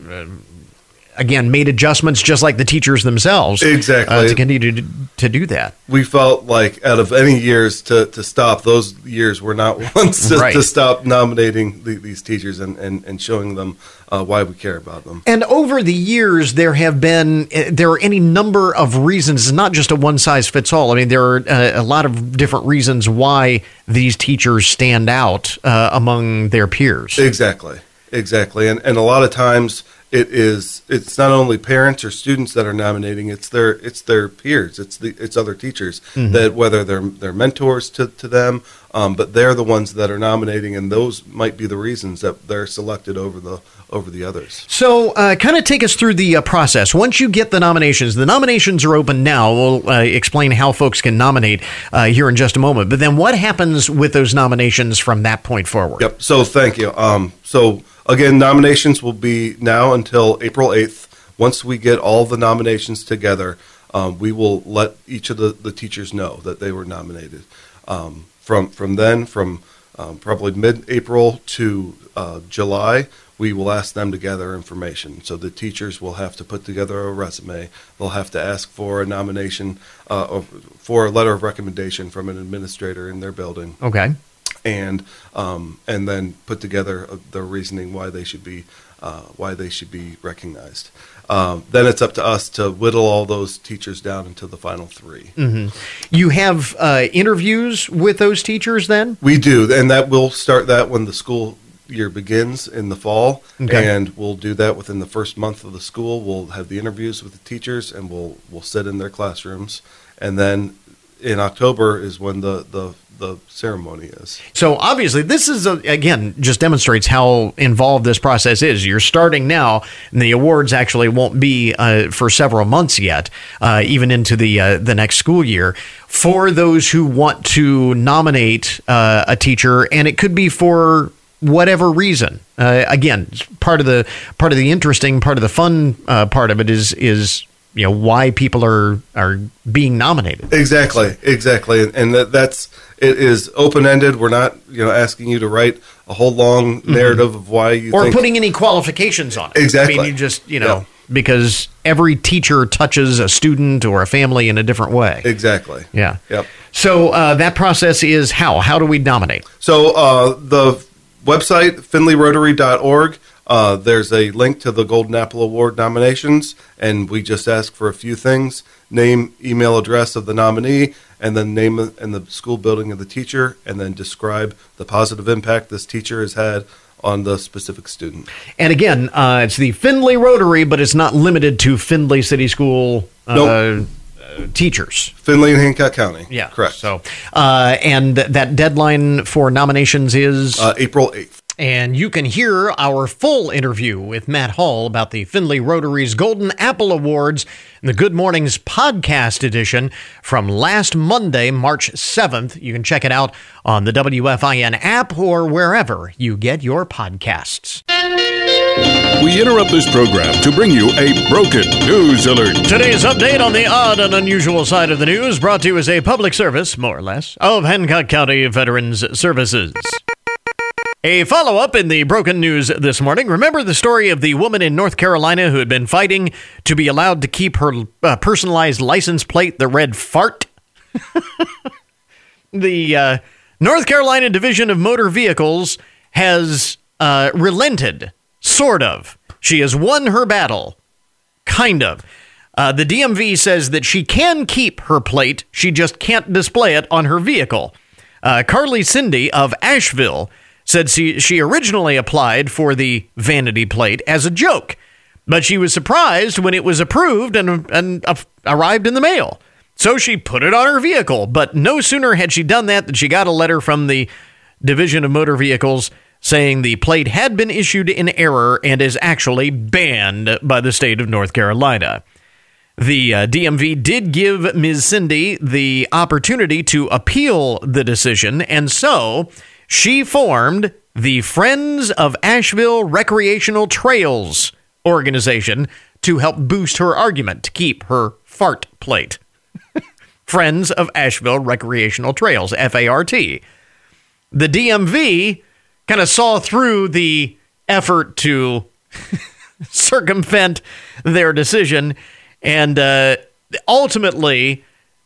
Again made adjustments just like the teachers themselves exactly. uh, to continue to, to do that. We felt like out of any years to, to stop those years were not ones to, right. to stop nominating the, these teachers and, and, and showing them uh, why we care about them. And over the years there have been uh, there are any number of reasons. It's not just a one size fits all i mean there are a, uh, a lot of different reasons why these teachers stand out uh, among their peers. Exactly. Exactly. And, and a lot of times it is it's not only parents or students that are nominating it's their it's their peers it's the it's other teachers mm-hmm. that whether they're they're mentors to, to them um, but they're the ones that are nominating and those might be the reasons that they're selected over the over the others. So uh, kind of take us through the uh, process. Once you get the nominations the nominations are open now we'll uh, explain how folks can nominate uh, here in just a moment but then what happens with those nominations from that point forward? Yep so thank you. Um, so Again, nominations will be now until April 8th. Once we get all the nominations together, um, we will let each of the, the teachers know that they were nominated. Um, from, from then, from um, probably mid April to uh, July, we will ask them to gather information. So the teachers will have to put together a resume. They'll have to ask for a nomination, uh, for a letter of recommendation from an administrator in their building. Okay and um, and then put together the reasoning why they should be uh, why they should be recognized. Um, then it's up to us to whittle all those teachers down into the final 3 mm-hmm. You have uh, interviews with those teachers then? We do, and that will start that when the school year begins in the fall, okay. and we'll do that within the first month of the school. We'll have the interviews with the teachers, and we'll we'll sit in their classrooms, and then in October is when the the the ceremony is. So obviously, this is a, again just demonstrates how involved this process is. You're starting now, and the awards actually won't be uh, for several months yet, uh, even into the uh, the next school year. For those who want to nominate uh, a teacher, and it could be for whatever reason. Uh, again, part of the part of the interesting part of the fun uh, part of it is is you know why people are are being nominated. Exactly, exactly, and, and that, that's it is open ended. We're not you know asking you to write a whole long narrative of why you Mm-hmm. or think, putting any qualifications on it. Exactly. I mean, you just you know Yeah. because every teacher touches a student or a family in a different way. exactly. Yeah. Yep. So uh, that process is how? How do we nominate? So uh, the website findlayrotary.org. Uh, there's a link to the Golden Apple Award nominations, and we just ask for a few things: name, email address of the nominee, and then name and the school building of the teacher, and then describe the positive impact this teacher has had on the specific student. And again, uh, it's the Findlay Rotary, but it's not limited to Findlay City School uh, Nope. uh, teachers. Findlay and Hancock County. Yeah, correct. So, uh, and that deadline for nominations is uh, April eighth. And you can hear our full interview with Matt Hall about the Findlay Rotary's Golden Apple Awards in the Good Mornings podcast edition from last Monday, March 7th. You can check it out on the WFIN app or wherever you get your podcasts. We interrupt this program to bring you a broken news alert. Today's update on the odd and unusual side of the news brought to you as a public service, more or less, of Hancock County Veterans Services. A follow up in the broken news this morning. Remember the story of the woman in North Carolina who had been fighting to be allowed to keep her uh, personalized license plate the red fart? the uh, North Carolina Division of Motor Vehicles has uh, relented, sort of. She has won her battle, kind of. Uh, the DMV says that she can keep her plate, she just can't display it on her vehicle. Uh, Carly Cindy of Asheville said she, she originally applied for the vanity plate as a joke, but she was surprised when it was approved and, and uh, arrived in the mail. So she put it on her vehicle, but no sooner had she done that than she got a letter from the Division of Motor Vehicles saying the plate had been issued in error and is actually banned by the state of North Carolina. The uh, DMV did give Ms. Cindy the opportunity to appeal the decision, and so she formed the Friends of Asheville Recreational Trails organization to help boost her argument to keep her fart plate. Friends of Asheville Recreational Trails, FART. The DMV kind of saw through the effort to circumvent their decision, and uh, ultimately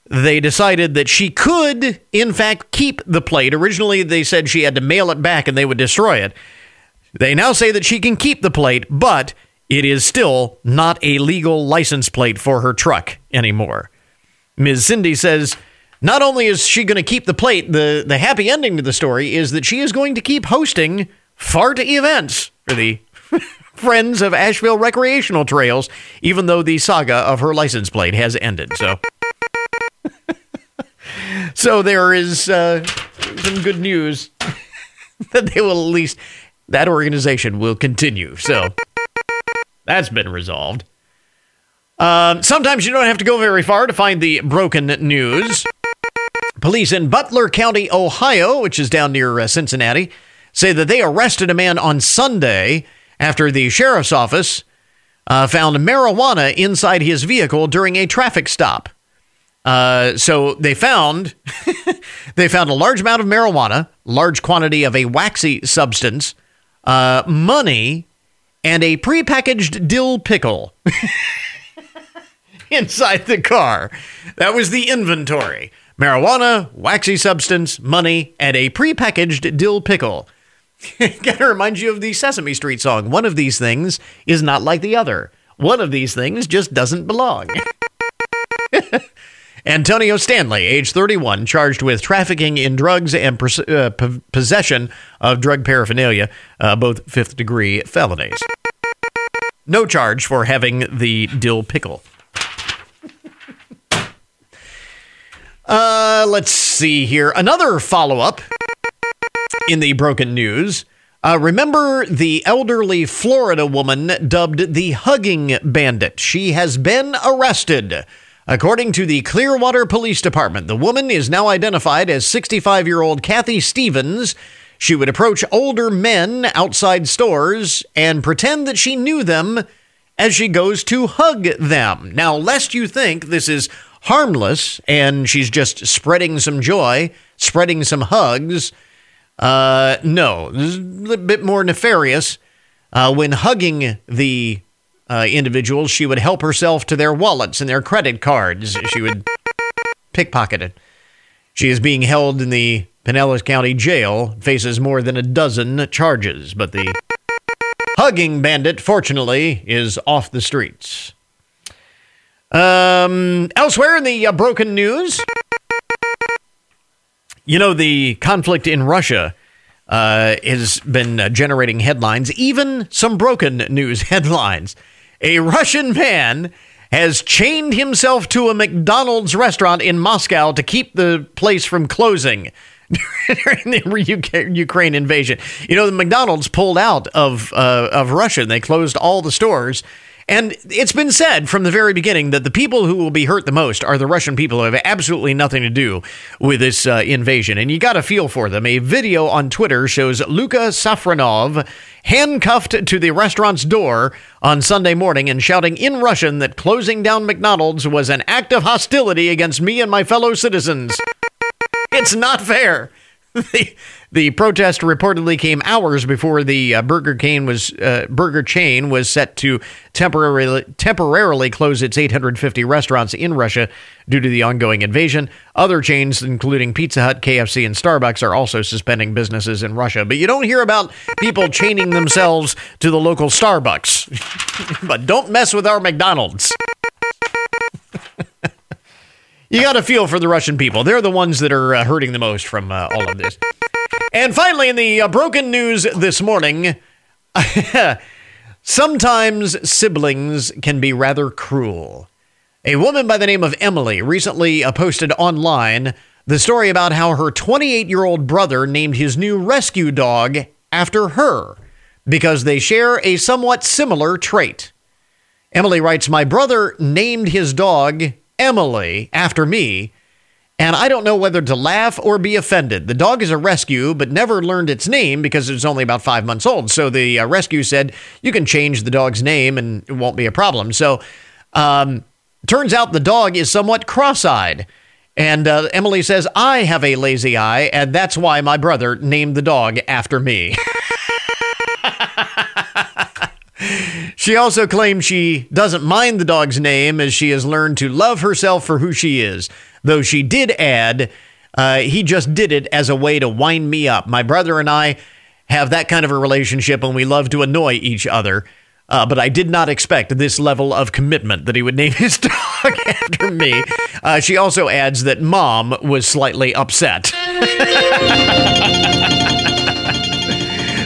they decided that she could, in fact, keep the plate. Originally, they said she had to mail it back and they would destroy it. They now say that she can keep the plate, but it is still not a legal license plate for her truck anymore. Ms. Cindy says not only is she going to keep the plate, the, the happy ending to the story is that she is going to keep hosting fart events for the Friends of Asheville Recreational Trails, even though the saga of her license plate has ended. So, so there is uh, some good news that they will at least that organization will continue. So that's been resolved. Um, sometimes you don't have to go very far to find the broken news. Police in Butler County, Ohio, which is down near uh, Cincinnati, say that they arrested a man on Sunday after the sheriff's office uh, found marijuana inside his vehicle during a traffic stop. Uh, so they found they found a large amount of marijuana, large quantity of a waxy substance, uh, money, and a prepackaged dill pickle inside the car. That was the inventory: marijuana, waxy substance, money, and a prepackaged dill pickle. Gotta remind you of the Sesame Street song. One of these things is not like the other. One of these things just doesn't belong. Antonio Stanley, age 31, charged with trafficking in drugs and pos- uh, p- possession of drug paraphernalia, uh, both fifth degree felonies. No charge for having the dill pickle. Uh, let's see here. Another follow up in the broken news. Uh, remember the elderly Florida woman dubbed the Hugging Bandit? She has been arrested. According to the Clearwater Police Department, the woman is now identified as 65 year old Kathy Stevens. She would approach older men outside stores and pretend that she knew them as she goes to hug them. Now, lest you think this is harmless and she's just spreading some joy, spreading some hugs, uh, no, this is a bit more nefarious. Uh, when hugging the uh, individuals, she would help herself to their wallets and their credit cards. She would pickpocket it. She is being held in the Pinellas County Jail, faces more than a dozen charges, but the hugging bandit, fortunately, is off the streets. Um, elsewhere in the uh, broken news, you know, the conflict in Russia uh, has been uh, generating headlines, even some broken news headlines. A Russian man has chained himself to a McDonald's restaurant in Moscow to keep the place from closing during the Ukraine invasion. You know, the McDonald's pulled out of uh, of Russia and they closed all the stores. And it's been said from the very beginning that the people who will be hurt the most are the Russian people who have absolutely nothing to do with this uh, invasion. And you got to feel for them. A video on Twitter shows Luka Safronov handcuffed to the restaurant's door on Sunday morning and shouting in Russian that closing down McDonald's was an act of hostility against me and my fellow citizens. It's not fair. the, the protest reportedly came hours before the uh, Burger King was uh, Burger chain was set to temporarily temporarily close its 850 restaurants in Russia due to the ongoing invasion. Other chains, including Pizza Hut, KFC, and Starbucks, are also suspending businesses in Russia. But you don't hear about people chaining themselves to the local Starbucks. but don't mess with our McDonald's. You got to feel for the Russian people. They're the ones that are uh, hurting the most from uh, all of this. And finally, in the uh, broken news this morning, sometimes siblings can be rather cruel. A woman by the name of Emily recently uh, posted online the story about how her 28 year old brother named his new rescue dog after her because they share a somewhat similar trait. Emily writes, My brother named his dog Emily after me, and I don't know whether to laugh or be offended. The dog is a rescue, but never learned its name because it's only about five months old. So the uh, rescue said, You can change the dog's name and it won't be a problem. So, um, turns out the dog is somewhat cross eyed. And uh, Emily says, I have a lazy eye, and that's why my brother named the dog after me. She also claims she doesn't mind the dog's name as she has learned to love herself for who she is. Though she did add, uh, he just did it as a way to wind me up. My brother and I have that kind of a relationship and we love to annoy each other. Uh, but I did not expect this level of commitment that he would name his dog after me. Uh, she also adds that mom was slightly upset.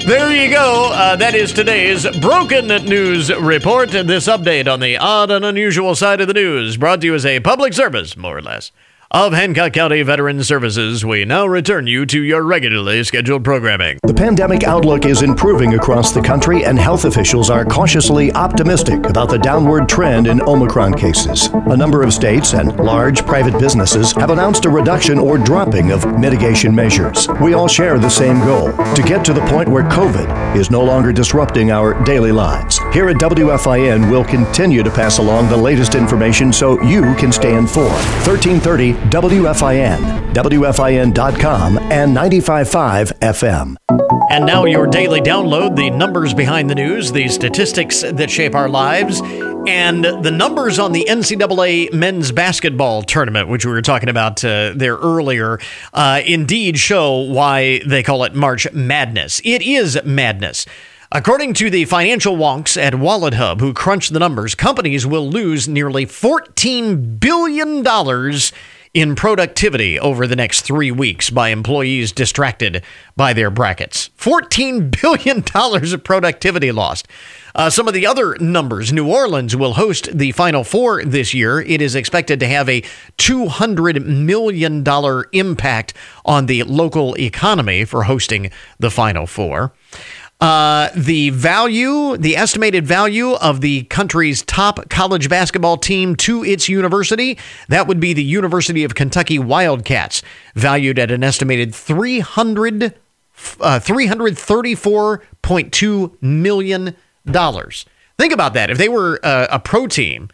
There you go. Uh, that is today's Broken News Report. This update on the odd and unusual side of the news brought to you as a public service, more or less of Hancock County Veteran Services, we now return you to your regularly scheduled programming. The pandemic outlook is improving across the country, and health officials are cautiously optimistic about the downward trend in Omicron cases. A number of states and large private businesses have announced a reduction or dropping of mitigation measures. We all share the same goal to get to the point where COVID is no longer disrupting our daily lives. Here at WFIN, we'll continue to pass along the latest information so you can stay informed. 1330 WFIN, WFIN.com, and 95.5 FM. And now your daily download the numbers behind the news, the statistics that shape our lives, and the numbers on the NCAA men's basketball tournament, which we were talking about uh, there earlier, uh, indeed show why they call it March Madness. It is madness. According to the financial wonks at WalletHub, who crunch the numbers, companies will lose nearly $14 billion in productivity over the next three weeks by employees distracted by their brackets. $14 billion of productivity lost. Uh, some of the other numbers New Orleans will host the Final Four this year. It is expected to have a $200 million impact on the local economy for hosting the Final Four. Uh, the value, the estimated value of the country's top college basketball team to its university, that would be the University of Kentucky Wildcats, valued at an estimated $340 uh, $334.2 million. Think about that. If they were uh, a pro team,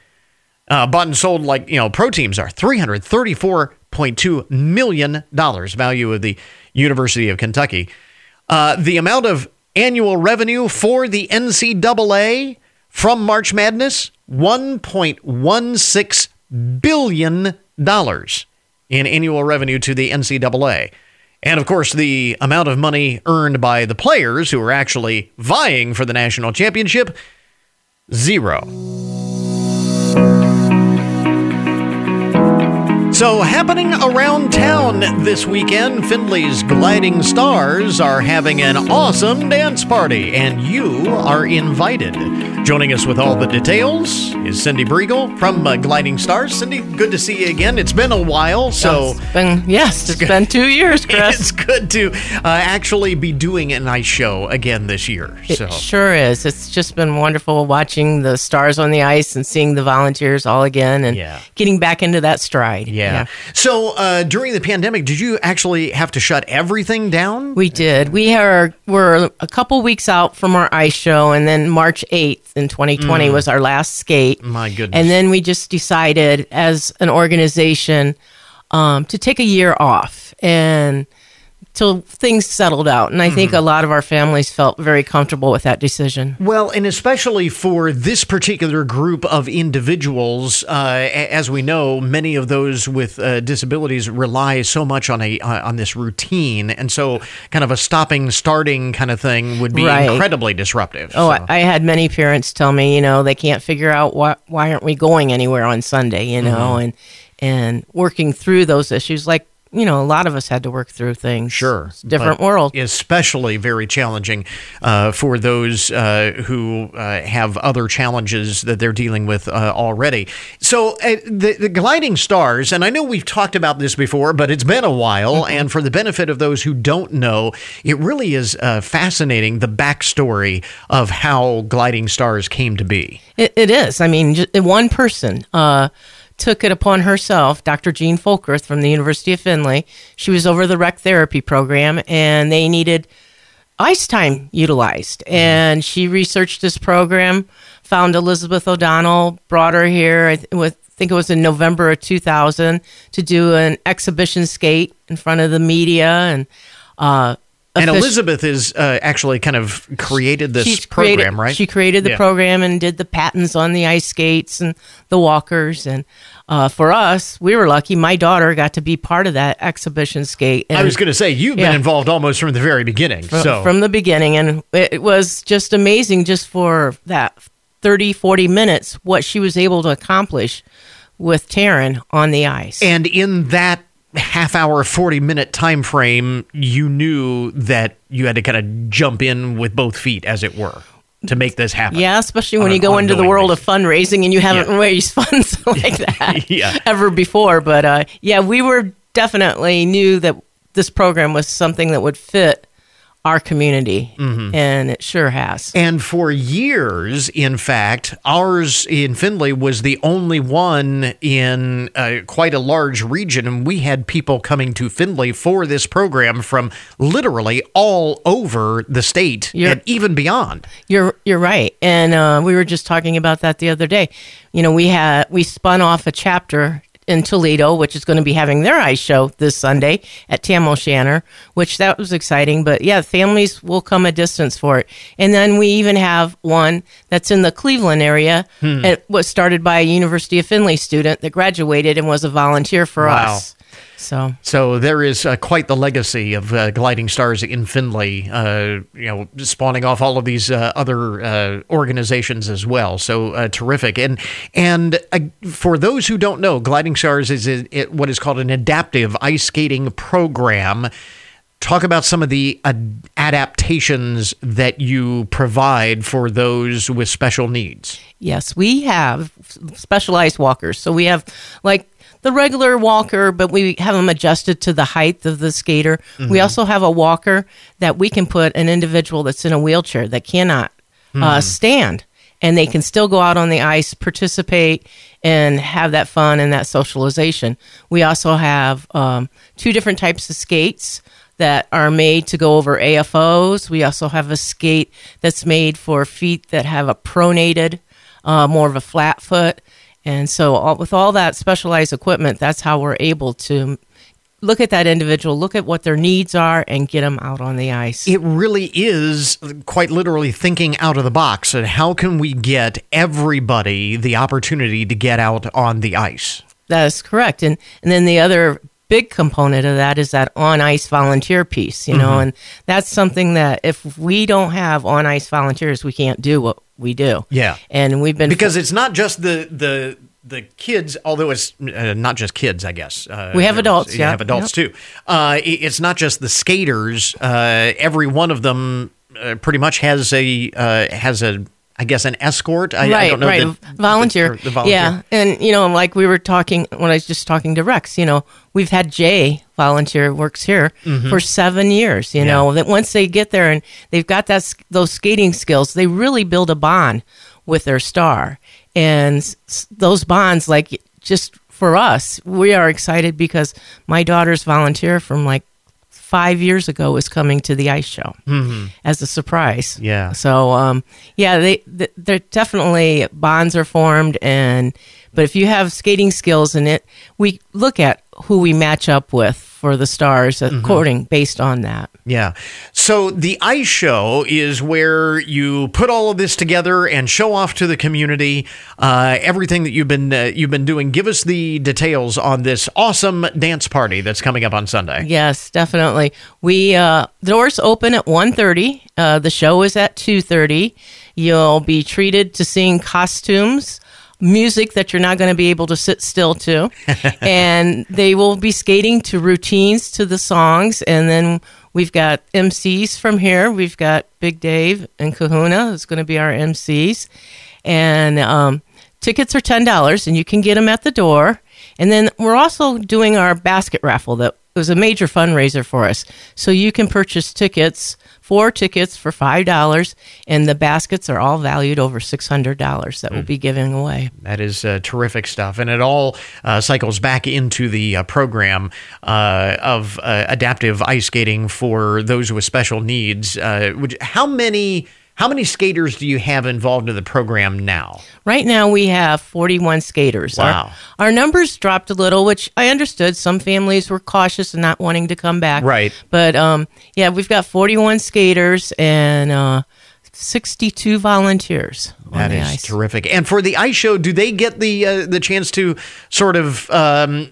uh, bought and sold like, you know, pro teams are $334.2 million value of the University of Kentucky. Uh, the amount of annual revenue for the NCAA from March Madness, $1.16 billion in annual revenue to the NCAA. And of course, the amount of money earned by the players who are actually vying for the national championship zero. So, happening around town this weekend, Findlay's Gliding Stars are having an awesome dance party, and you are invited. Joining us with all the details is Cindy Briegel from uh, Gliding Stars. Cindy, good to see you again. It's been a while, so It's been, yes, it's been two years, Chris. it's good to uh, actually be doing an ice show again this year. It So, sure is. It's just been wonderful watching the stars on the ice and seeing the volunteers all again and Yeah. getting back into that stride. yeah. So, uh, during the pandemic, did you actually have to shut everything down? We did. We are we're a couple weeks out from our ice show, and then March eighth in 2020 Mm. was our last skate. My goodness. And then we just decided, as an organization, um, to take a year off and till things settled out. And I think Mm-hmm. a lot of our families felt very comfortable with that decision. Well, and especially for this particular group of individuals, uh, as we know, many of those with uh, disabilities rely so much on a uh, on this routine, and so kind of a stopping, starting kind of thing would be Right. incredibly disruptive. Oh, So- I, I had many parents tell me, you know, they can't figure out why why aren't we going anywhere on Sunday, you know, Mhm. and and working through those issues like you know, a lot of us had to work through things. Sure, different world. Especially very challenging uh, for those uh, who uh, have other challenges that they're dealing with uh, already. So uh, the, the gliding stars, and I know we've talked about this before, but it's been a while. Mm-hmm. And for the benefit of those who don't know, it really is uh, fascinating the backstory of how gliding stars came to be. It, it is. I mean, one person uh, took it upon herself, Dr. Jean Folkerth from the University of Findlay. She was over the rec therapy program, and they needed ice time utilized. And she researched this program, found Elizabeth O'Donnell, brought her here. I th- with think it was in November of 2000 to do an exhibition skate in front of the media and. Uh, And Elizabeth is uh, actually kind of created this She's program, created- right? She created the Yeah. program and did the patents on the ice skates and the walkers. And uh, for us, we were lucky. My daughter got to be part of that exhibition skate. And I was going to say you've been involved almost from the very beginning. fr- so from the beginning, and it it was just amazing just for that 30, 40 minutes what she was able to accomplish with Taryn on the ice. And in that half hour, 40 minute time frame, you knew that you had to kind of jump in with both feet, as it were, to make this happen. Yeah, especially when you go into the world of fundraising and you haven't Yeah. raised funds like that Yeah. ever before. But uh, yeah, we were definitely knew that this program was something that would fit our community, Mhm. and it sure has. And for years, in fact, ours in Findlay was the only one in uh, quite a large region. And we had people coming to Findlay for this program from literally all over the state Yeah. and even beyond. You're you're right, and uh, we were just talking about that the other day. You know, we had we spun off a chapter in Toledo, which is going to be having their ice show this Sunday at Tam O'Shanter, which that was exciting. But yeah, families will come a distance for it, and then we even have one that's in the Cleveland area. Hmm. It was started by a University of Findlay student that graduated and was a volunteer for Wow. us. So So there is uh, quite the legacy of uh, gliding stars in Findlay, uh, you know, spawning off all of these uh, other uh, organizations as well. So uh, terrific. And and uh, for those who don't know, gliding stars is a, it, what is called an adaptive ice skating program. Talk about some of the ad- adaptations that you provide for those with special needs. Yes, we have specialized walkers. So we have like the regular walker, but we have them adjusted to the height of the skater. We Mhm. also have a walker that we can put an individual that's in a wheelchair that cannot uh, Mhm. stand. And they can still go out on the ice, participate, and have that fun and that socialization. We also have um, two different types of skates that are made to go over AFOs. We also have a skate that's made for feet that have a pronated, uh, more of a flat foot. And so, all, with all that specialized equipment, that's how we're able to look at that individual, look at what their needs are, and get them out on the ice. It really is quite literally thinking out of the box. And how can we get everybody the opportunity to get out on the ice? That is correct. And and then the other big component of that is that on ice volunteer piece, you know, Mhm. and that's something that if we don't have on ice volunteers, we can't do what we do. Yeah. And we've been because it's not just the the the kids, although it's uh, not just kids, I guess. Uh, We have adults, You yeah, have adults too. Uh, it- it's not just the skaters. Uh, every one of them uh, pretty much has a uh, has a. I guess an escort. I, I don't know right. the- volunteer. The, the volunteer. Yeah, and you know, like we were talking when I was just talking to Rex. You know, we've had Jay volunteer works here Mhm. for seven years. You Yeah. know, that once they get there and they've got that those skating skills, they really build a bond with their star, and those bonds, like just for us, we are excited because my daughter's volunteer from like five years ago is coming to the ice show Mhm. as a surprise. Yeah. So, um, yeah, they, they're definitely bonds are formed, and but if you have skating skills in it, we look at who we match up with for the stars according based on that. Yeah. So the ice show is where you put all of this together and show off to the community uh, everything that you've been uh, you've been doing. Give us the details on this awesome dance party that's coming up on Sunday. Yes, definitely. We uh, doors open at 1.30. Uh, the show is at two thirty. You'll be treated to seeing costumes. Music that you're not going to be able to sit still to, and they will be skating to routines to the songs. And then we've got MCs from here. We've got Big Dave and Kahuna is going to be our MCs, and um, tickets are ten dollars, and you can get them at the door. And then we're also doing our basket raffle that was a major fundraiser for us. So you can purchase tickets, four tickets for five dollars, and the baskets are all valued over six hundred dollars that we'll be giving away. That is uh, terrific stuff, and it all uh, cycles back into the uh, program uh, of uh, adaptive ice skating for those with special needs. Uh, would, how many how many skaters do you have involved in the program now? Right now we have 41 skaters. Our- Wow. Our, numbers dropped a little, which I understood. Some families were cautious and not wanting to come back. Right. But um, yeah, we've got 41 skaters and uh, 62 volunteers on the is ice. terrific. And for the ice show, do they get the uh, the chance to sort of um,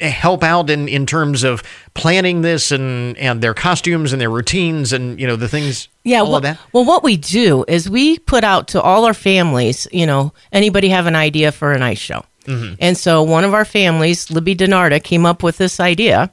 help out in, in terms of planning this and and their costumes and their routines and you know the things? Yeah, all well, of that. well, what we do is we put out to all our families, you know, anybody have an idea for an ice show. Mhm. And so one of our families, Libby Denarda, came up with this idea.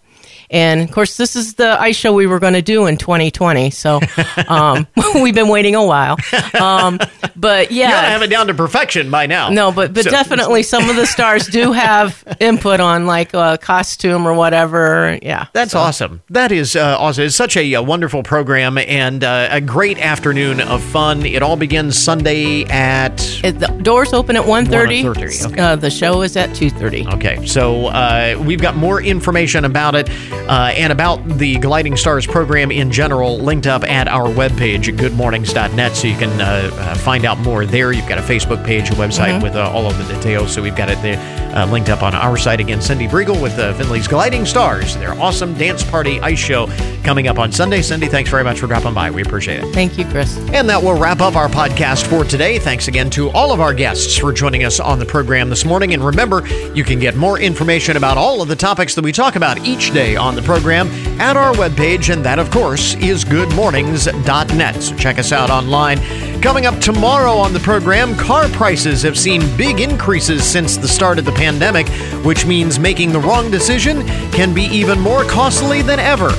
And of course, this is the ice show we were going to do in 2020. So um, we've been waiting a while. Um, but yeah. You ought to have it down to perfection by now. No, but but So- definitely some of the stars do have input on like a costume or whatever. Yeah. That's so. awesome. That is uh, awesome. It's such a, uh wonderful program and uh, a great afternoon of fun. It all begins Sunday at. It, the doors open at 1.30. 1:30, okay. Uh, the show is at 2.30. Okay, so uh, we've got more information about it uh, and about the Gliding Stars program in general linked up at our webpage at goodmornings.net so you can uh, uh, find out more there. You've got a Facebook page, a website Mhm. with uh, all of the details, so we've got it there, uh, linked up on our site. Again, Cindy Briegel with uh, Findlay's Gliding Stars, their awesome dance party ice show coming up on Sunday. Cindy, thanks very much for dropping by. We appreciate it. Thank you, Chris. And that will wrap up our podcast for today. Thanks again to all of our guests for joining us on the program this morning. And remember, you can get more information about all of the topics that we talk about each day on the program at our webpage, and that, of course, is goodmornings.net. So check us out online. Coming up tomorrow on the program, car prices have seen big increases since the start of the pandemic, which means making the wrong decision can be even more costly than ever.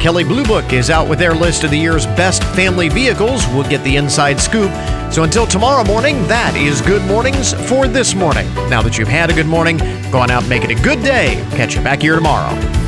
Kelley Blue Book is out with their list of the year's best family vehicles. We'll get the inside scoop. So until tomorrow morning, that is Good Mornings for this morning. Now that you've had a good morning, go on out and make it a good day. Catch you back here tomorrow.